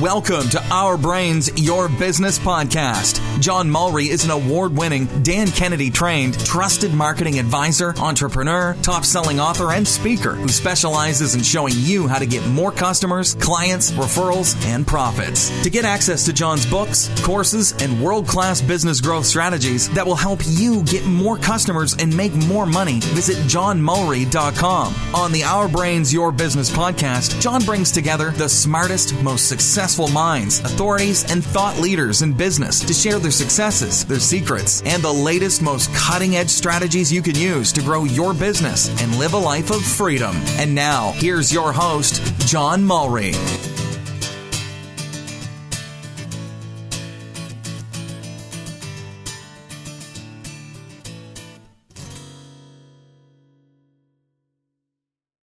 Welcome to Our Brains, Your Business podcast. John Mulry is an award winning, Dan Kennedy trained, trusted marketing advisor, entrepreneur, top selling author, and speaker who specializes in showing you how to get more customers, clients, referrals, and profits. To get access to John's books, courses, and world class business growth strategies that will help you get more customers and make more money, visit johnmulry.com. On the Our Brains, Your Business podcast, John brings together the smartest, most successful minds, authorities, and thought leaders in business to share their successes, their secrets, and the latest, most cutting edge strategies you can use to grow your business and live a life of freedom. And now, here's your host, John Mulry.